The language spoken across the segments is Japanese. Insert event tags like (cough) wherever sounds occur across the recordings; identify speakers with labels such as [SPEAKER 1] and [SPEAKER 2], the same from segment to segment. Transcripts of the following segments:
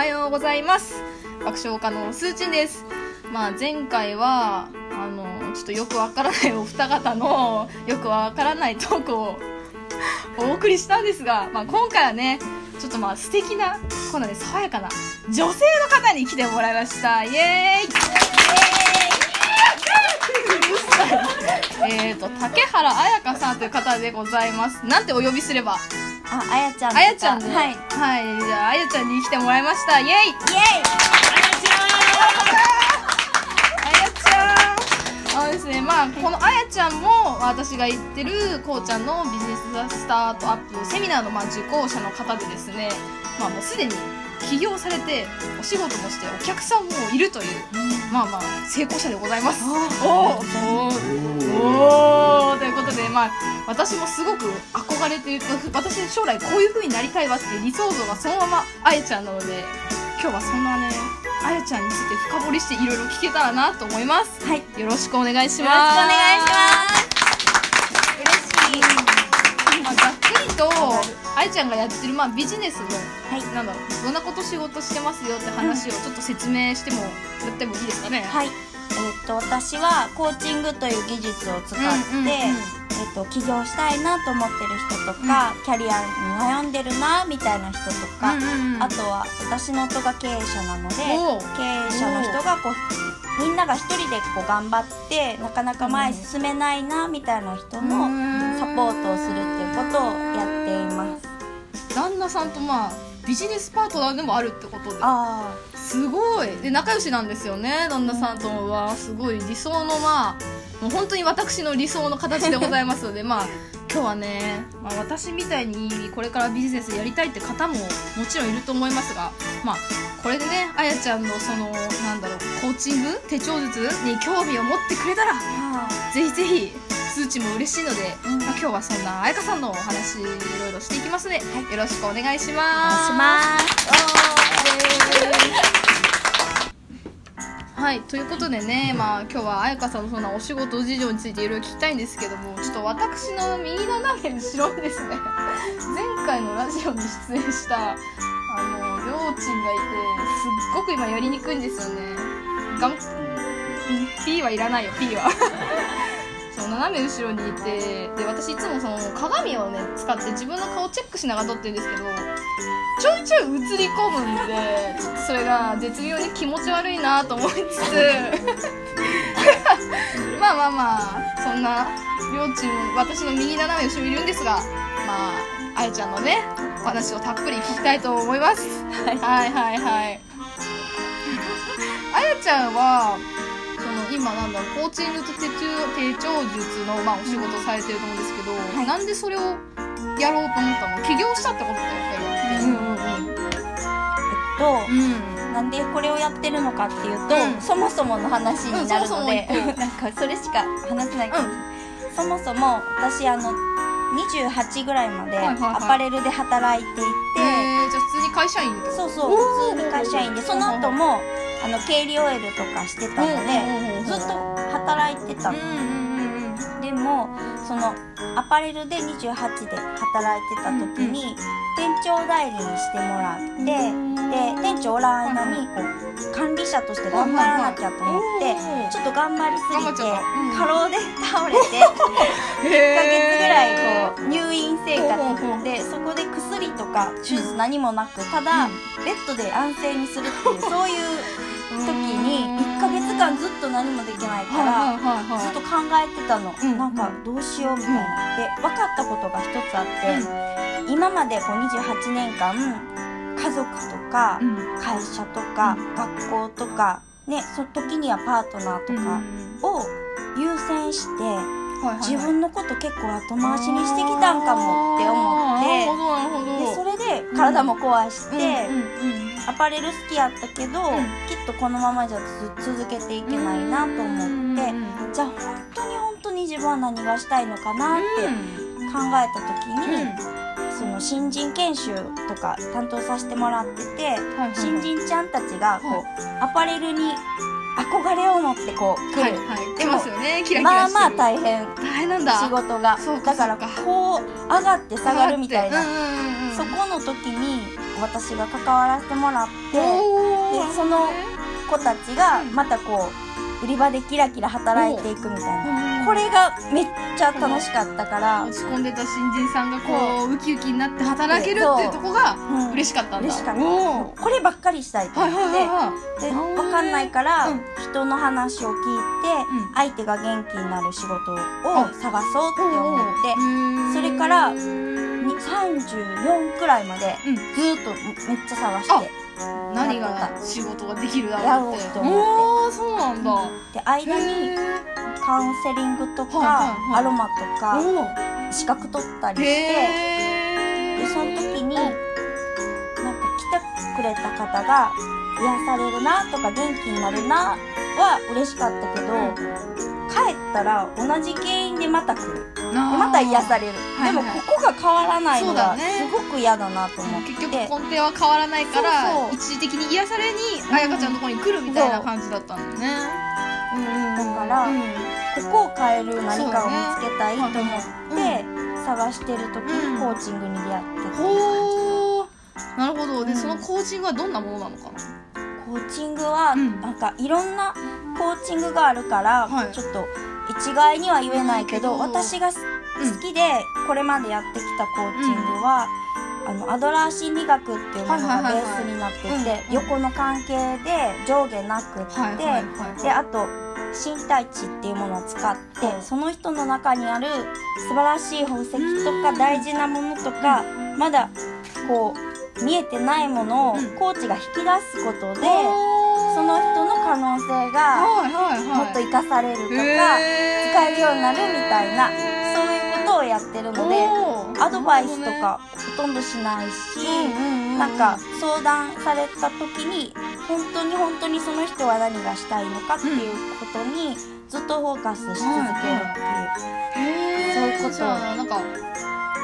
[SPEAKER 1] はい、おはようございます。爆笑家のスーチンです。まあ、前回は、あの、ちょっとよくわからないお二方の、よくわからないトークをお送りしたんですが、まあ、今回はね、ちょっとまあ、素敵な、こんなね、爽やかな女性の方に来てもらいました。イエーイえーと、竹原彩香さんという方でございます。なんてお呼びすれば
[SPEAKER 2] あ、あやちゃん。
[SPEAKER 1] あやちゃんで、
[SPEAKER 2] はい。
[SPEAKER 1] はい、じゃあ、あやちゃんに来てもらいました。イェイ。
[SPEAKER 2] イエ
[SPEAKER 1] あやちゃん。あのですね、まあ、このあやちゃんも、私が言ってる、こうちゃんのビジネススタートアップセミナーの、まあ、受講者の方でですね、まあ、もうすでに起業されて、お仕事もして、お客さんもいるという、まあまあ、成功者でございます。おー。おー。おー。ということで、まあ、私もすごく憧れている私将来こういう風になりたいわっていう理想像がそのままあやちゃんなので今日はそんなねあやちゃんについて深掘りしていろいろ聞けたらなと思います
[SPEAKER 2] イはい。よ
[SPEAKER 1] よろしくお願いし
[SPEAKER 2] ろしくお
[SPEAKER 1] ます
[SPEAKER 2] 願いします。嬉しい。
[SPEAKER 1] まあ、ざっくりとあやちゃんがやってる、まあ、ビジネスの
[SPEAKER 2] はい。
[SPEAKER 1] なんだろうどんなこと仕事してますよって話をちょっと説明してもらってもいいですかね
[SPEAKER 2] はい。えっと、私はコーチングという技術を使って、
[SPEAKER 1] うんうんうん
[SPEAKER 2] えっと、起業したいなと思ってる人とか、キャリアに悩んでるな、みたいな人とか、あとは私の夫が経営者なので経営者の人がこうみんなが一人でこう頑張ってなかなか前に進めないなみたいな人のサポートをするっていうことをやっています。
[SPEAKER 1] 旦那さんとまあビジネスパートナーでもあるってことで。
[SPEAKER 2] あ
[SPEAKER 1] すごい。で仲良しなんですよね旦那さんとは。すごい理想のまあもう本当に私の理想の形でございますのでまあ今日はね、まあ、私みたいにこれからビジネスやりたいって方ももちろんいると思いますがまあこれでねあやちゃんのそのなんだろうコーチング手帳術に興味を持ってくれたら
[SPEAKER 2] あ
[SPEAKER 1] ぜひぜひ数値も嬉しいので、
[SPEAKER 2] うん。
[SPEAKER 1] まあ、今日はそんなあやかさんのお話いろいろしていきますので、よろしくお願いし
[SPEAKER 2] お
[SPEAKER 1] ます。
[SPEAKER 2] 願いします。
[SPEAKER 1] はい、ということでね、まあ、今日は彩香さんのそんなお仕事事情についていろいろ聞きたいんですけどもちょっと私の右斜め後ろにですね。(laughs) 前回のラジオに出演したあのりょうちんがいてすっごく今やりにくいんですよね。がん P はいらないよ P はそう斜め後ろにいてで私いつもその鏡をね使って自分の顔チェックしながら撮ってるんですけどちょいちょい映り込むんでちょっとそれが絶妙に気持ち悪いなと思いつつ。(laughs) まあまあまあそんなりょうちん私の右斜め後ろにいるんですがまああやちゃんのねお話をたっぷり聞きたいと思います。はい。はいはいはい。あやちゃんは今なんだろうコーチングと手帳手帳術の、まあ、お仕事されてると思うんですけど、
[SPEAKER 2] はい。
[SPEAKER 1] なんでそれをやろうと思ったの？起業したってことだよね
[SPEAKER 2] うんうんうん。えっと
[SPEAKER 1] うん。
[SPEAKER 2] なんでこれをやってるのかっていうと、
[SPEAKER 1] うん。
[SPEAKER 2] そもそもの話になるので、
[SPEAKER 1] うんそもそも (laughs)
[SPEAKER 2] なんかそれしか話せないかもしれない、そもそも私あの28ぐらいまで
[SPEAKER 1] はいはいはい。
[SPEAKER 2] アパレルで働いていて、
[SPEAKER 1] えー、じゃあ普通に会社員
[SPEAKER 2] そうそう普通に会社員でその後もあの経理 OL とかしてたのでずっと働いてたの。でもそのアパレルで28で働いてた時に店長代理にしてもらって
[SPEAKER 1] うん
[SPEAKER 2] で店長おらん間に管理者として頑張らなきゃと思ってちょっと頑張りすぎて過労で倒れて (laughs) 1ヶ月ぐらいこう入院生活でそこで薬とか手術何もなくただベッドで安静にするっていうそういう時に1ヶ月間ずっと何もできないからずっと考えてたの、
[SPEAKER 1] うん
[SPEAKER 2] なんかどうしようみたいな、で分かったことが一つあって、今までこう28年間家族とか
[SPEAKER 1] うん。
[SPEAKER 2] 会社とか学校とかねその時にはパートナーとかを優先して自分のこと結構後回しにしてきたんかもって思ってでそれで体も壊して、アパレル好きやったけど、
[SPEAKER 1] ん。
[SPEAKER 2] きっとこのままじゃつ続けていけないなと思って、じゃあ本当に本当に自分は何がしたいのかなって考えた時に、その新人研修とか担当させてもらってて、新人ちゃんたちがこう、アパレルに憧れを持ってこう来る、
[SPEAKER 1] はいはい。出ますよね。キラキ
[SPEAKER 2] まあ
[SPEAKER 1] ラしてる。
[SPEAKER 2] まあ大変。
[SPEAKER 1] 大変なんだ。
[SPEAKER 2] 仕事が。だからこう上がって下がるみたいな、
[SPEAKER 1] うんうんうんうん。
[SPEAKER 2] そこの時に私が関わらせてもらってでその子たちがまたこう売り場でキラキラ働いていくみたいな。これがめっちゃ楽しかったから、
[SPEAKER 1] 落ち込んでた新人さんがこうウキウキになって働けるっていうとこが
[SPEAKER 2] うん。
[SPEAKER 1] 嬉しかったんだ。
[SPEAKER 2] 嬉しかった。こればっかりしたいと
[SPEAKER 1] はい
[SPEAKER 2] 思って、
[SPEAKER 1] はい。
[SPEAKER 2] で分かんないから、
[SPEAKER 1] うん。
[SPEAKER 2] 人の話を聞いて、
[SPEAKER 1] うん。
[SPEAKER 2] 相手が元気になる仕事を
[SPEAKER 1] あ。
[SPEAKER 2] 探そうって思って、それからに34くらいまで
[SPEAKER 1] うん。
[SPEAKER 2] ずーっとめっちゃ探して。
[SPEAKER 1] 何が仕事ができるだろうって。
[SPEAKER 2] やろうと思って。
[SPEAKER 1] おーそうなんだ。
[SPEAKER 2] で間に
[SPEAKER 1] へ
[SPEAKER 2] カウンセリングとか、
[SPEAKER 1] はいはいはい。
[SPEAKER 2] アロマと
[SPEAKER 1] ー
[SPEAKER 2] か
[SPEAKER 1] お
[SPEAKER 2] 資格取ったりして。
[SPEAKER 1] へー。
[SPEAKER 2] でその時になんか来てくれた方が癒されるなとか元気になるなは嬉しかったけど、帰ったら同じ原因でまた来る。でまた癒される、
[SPEAKER 1] はいはい。
[SPEAKER 2] でもここが変わらないのがすごく嫌だなと思って。
[SPEAKER 1] 結局根底は変わらないから一時的に癒されに彩香ちゃんのところに来るみたいな感じだったんだよね。うんうんうん。
[SPEAKER 2] だから
[SPEAKER 1] うん。
[SPEAKER 2] ここを変える何かを見つけたいと思って探してる時
[SPEAKER 1] うん。
[SPEAKER 2] にコーチングに出会ってて、
[SPEAKER 1] ほー。なるほど。で
[SPEAKER 2] うん。
[SPEAKER 1] そのコーチングはどんなものなのかな？
[SPEAKER 2] コーチングは
[SPEAKER 1] うん。
[SPEAKER 2] なんかいろんなコーチングがあるから、
[SPEAKER 1] はい。
[SPEAKER 2] ちょっと一概には言えないけど、私が好きでこれまでやってきたコーチングは、あのアドラー心理学っていうものがベースになって
[SPEAKER 1] うん
[SPEAKER 2] て
[SPEAKER 1] うん。
[SPEAKER 2] 横の関係で上下なくって、であと身体値っていうものを使って、
[SPEAKER 1] はい
[SPEAKER 2] その人の中にある素晴らしい宝石とか
[SPEAKER 1] うん
[SPEAKER 2] 大事なものとか、まだこう見えてないものを
[SPEAKER 1] うん。
[SPEAKER 2] コーチが引き出すことで、その人の可能性がもっと生かされるとか、使えるようになるみたいなそういうことをやってるのでアドバイスとかほとんどしないし、なんか相談された時に本当に本当にその人は何がしたいのかっていうことにずっとフォーカスし続けるっていう。そういうこと。
[SPEAKER 1] なんか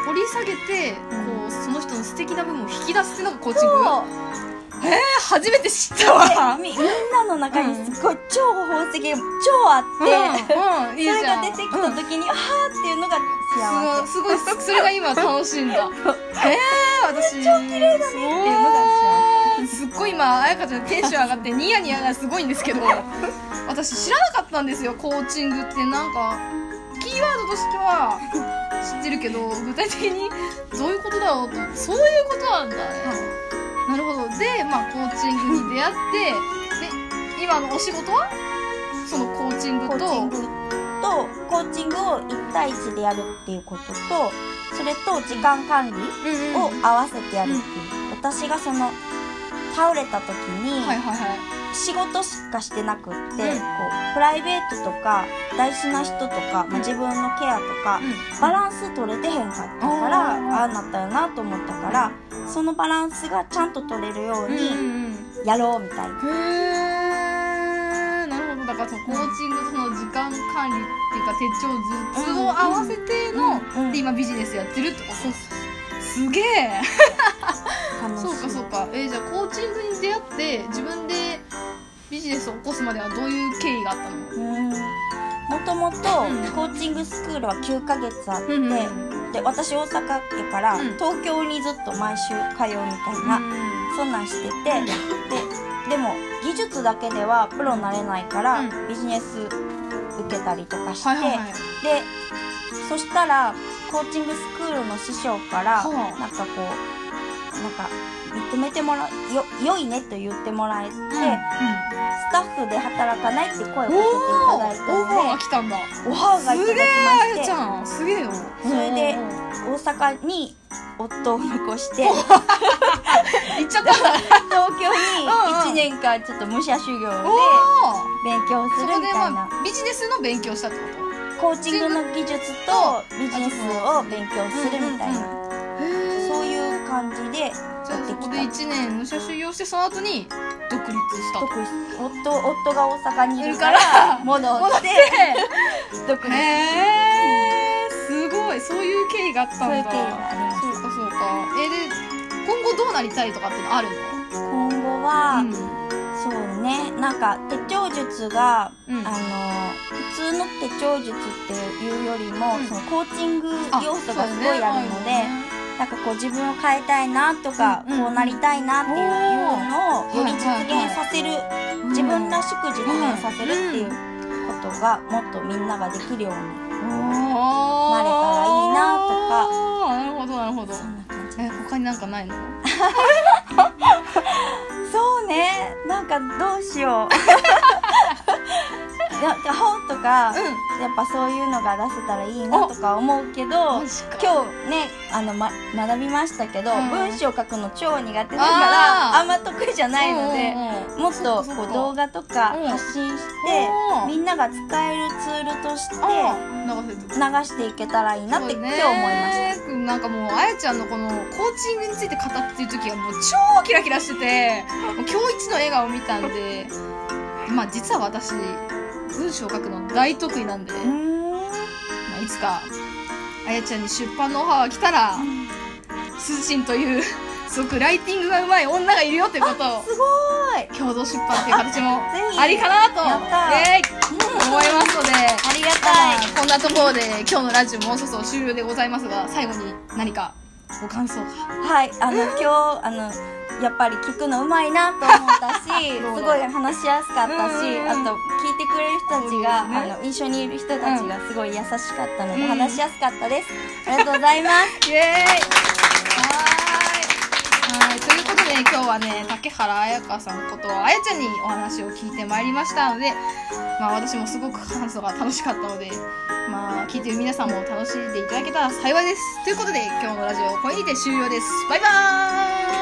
[SPEAKER 1] 掘り下げて、
[SPEAKER 2] うん。
[SPEAKER 1] こうその人の素敵な部分を引き出すっていうのがコーチング？えー、初めて知ったわ。
[SPEAKER 2] でみみんなの中にすごい超宝石が超あって、
[SPEAKER 1] うんうん、いい
[SPEAKER 2] それが出てきた時に、あーっていうのが幸せ
[SPEAKER 1] すごいすごいそれが今楽しいんだ。えー、私。超綺麗だねって
[SPEAKER 2] いうのが
[SPEAKER 1] すっごい今彩香ちゃんテンション上がってニヤニヤがすごいんですけど私知らなかったんですよコーチングって。なんかキーワードとしては知ってるけど具体的にどういうことだろうとそういうことなんだね、なるほど。でまあコーチングに出会ってで今のお仕事は？そのコーチングと？
[SPEAKER 2] コーチングとコーチングを1対1でやるっていうこととそれと時間管理を合わせてやるっていう、私がその倒れた時に、
[SPEAKER 1] はいはいはい。
[SPEAKER 2] 仕事しかしてなくって、
[SPEAKER 1] うん。
[SPEAKER 2] こうプライベートとか大事な人とか、まあ自分のケアとか、バランス取れてへんかったから
[SPEAKER 1] あ
[SPEAKER 2] あなったよなと思ったからそのバランスがちゃんと取れるよう
[SPEAKER 1] うんうん
[SPEAKER 2] に
[SPEAKER 1] うん。
[SPEAKER 2] やろうみたいな。
[SPEAKER 1] へー。なるほど。だからそのコーチングとその時間管理っていうか手帳術を合わせての、
[SPEAKER 2] うんうん
[SPEAKER 1] で今ビジネスやってるってこと？すげえ。そうかそうか。えーじゃあコーチングに出会って自分でビジネスを起こすまではどういう経緯があったの？
[SPEAKER 2] うん。もともと
[SPEAKER 1] うん。
[SPEAKER 2] コーチングスクールは9ヶ月あって、
[SPEAKER 1] うんうん
[SPEAKER 2] で私大阪やから、
[SPEAKER 1] うん。
[SPEAKER 2] 東京にずっと毎週通うみたいな、そんなんしてて、ででも技術だけではプロになれないから、
[SPEAKER 1] うん。
[SPEAKER 2] ビジネス受けたりとかして、
[SPEAKER 1] はいはいはい。
[SPEAKER 2] でそしたらコーチングスクールの師匠から、
[SPEAKER 1] はあ
[SPEAKER 2] なんかこうなんか認めてもらよ良いねと言ってもらえて、
[SPEAKER 1] うん
[SPEAKER 2] スタッフで働かないって声をかけてい
[SPEAKER 1] お
[SPEAKER 2] ただいた
[SPEAKER 1] ーオファーが
[SPEAKER 2] ので
[SPEAKER 1] 来たんだ。
[SPEAKER 2] オファーがいただき
[SPEAKER 1] すげえ
[SPEAKER 2] ま
[SPEAKER 1] あやちゃん。すげえよ
[SPEAKER 2] それで
[SPEAKER 1] うんうん
[SPEAKER 2] 大阪に夫を残して (laughs)
[SPEAKER 1] 行っちゃった。
[SPEAKER 2] 東京
[SPEAKER 1] うんうん。
[SPEAKER 2] に1年間ちょっと武者修行で勉強す
[SPEAKER 1] そ
[SPEAKER 2] るみたいな。
[SPEAKER 1] まあビジネスの勉強したってこ
[SPEAKER 2] コーチングの技術とビジネスを勉強するみたいなで
[SPEAKER 1] じゃあそこで1年武者修行してその後に独立したと。
[SPEAKER 2] 独立。夫夫が大阪にいるか
[SPEAKER 1] ら
[SPEAKER 2] ら。戻って。独立。
[SPEAKER 1] へえすごい。そういう経緯があったんだ。
[SPEAKER 2] そういう経緯がありました。
[SPEAKER 1] そうかそうか。えで今後どうなりたいとかっていうのあるの？
[SPEAKER 2] 今後は、
[SPEAKER 1] うん。
[SPEAKER 2] そうね。なんか手帳長術が、
[SPEAKER 1] うん。
[SPEAKER 2] あの普通の手帳術っていうよりも、
[SPEAKER 1] うん。
[SPEAKER 2] そのコーチング
[SPEAKER 1] あ
[SPEAKER 2] 要素がすごいあるので、なんかこう自分を変えたいなとか、
[SPEAKER 1] うんうん
[SPEAKER 2] こうなりたいなっていうのをより実現させる、
[SPEAKER 1] だね
[SPEAKER 2] 自分らしく実現させるっていうことがもっとみんなができるように
[SPEAKER 1] な
[SPEAKER 2] なれたらいいなとか。
[SPEAKER 1] なるほどなるほど。え他になんかないの？(laughs)
[SPEAKER 2] そうね。なんかどうしよういや本とか、
[SPEAKER 1] う
[SPEAKER 2] やっぱそういうのが出せたらいいなとか思うけど今日ねあの、ま、学びましたけど、
[SPEAKER 1] うん。
[SPEAKER 2] 文章書くの超苦手だから
[SPEAKER 1] あ
[SPEAKER 2] んま得意じゃないので、
[SPEAKER 1] うんうん
[SPEAKER 2] もっとこう動画とか
[SPEAKER 1] うん。
[SPEAKER 2] 発信して、
[SPEAKER 1] うん。
[SPEAKER 2] みんなが使えるツールとして
[SPEAKER 1] あ流
[SPEAKER 2] していけたらいいなって今日思いました。
[SPEAKER 1] たなんかもうあやちゃんのこのコーチングについて語ってる時がもう超キラキラしててもう今日一の笑顔見たんでまあ実は私文章を書くの大得意なんで、まあ、いつかあやちゃんに出版のオファーが来たらすずしんという (laughs) すごくライティングがうまい女がいるよってことを
[SPEAKER 2] すごい。
[SPEAKER 1] 共同出版っていう形もありかなと。えー。思いますので
[SPEAKER 2] ありがたい。
[SPEAKER 1] まあこんなところで今日のラジオもうそろそろ終了でございますが最後に何かご感想が。
[SPEAKER 2] はい、あの、今日、あの、やっぱり聞くのうまいなと思ったし、(laughs) すごい話しやすかったし、
[SPEAKER 1] うんうんうん。
[SPEAKER 2] あと、聞いてくれる人たちが、
[SPEAKER 1] ね。
[SPEAKER 2] あの、一緒にいる人たちがすごい優しかったので、
[SPEAKER 1] うん。
[SPEAKER 2] 話しやすかったです。ありがとうございます。(laughs)
[SPEAKER 1] イエーイ。はーい。はい。ということで今日はね竹原彩香さんことあやちゃんにお話を聞いてまいりましたのでまあ私もすごく話すのが楽しかったのでまあ聞いてる皆さんも楽しんでいただけたら幸いです。ということで今日のラジオこれにて終了です。バイバーイ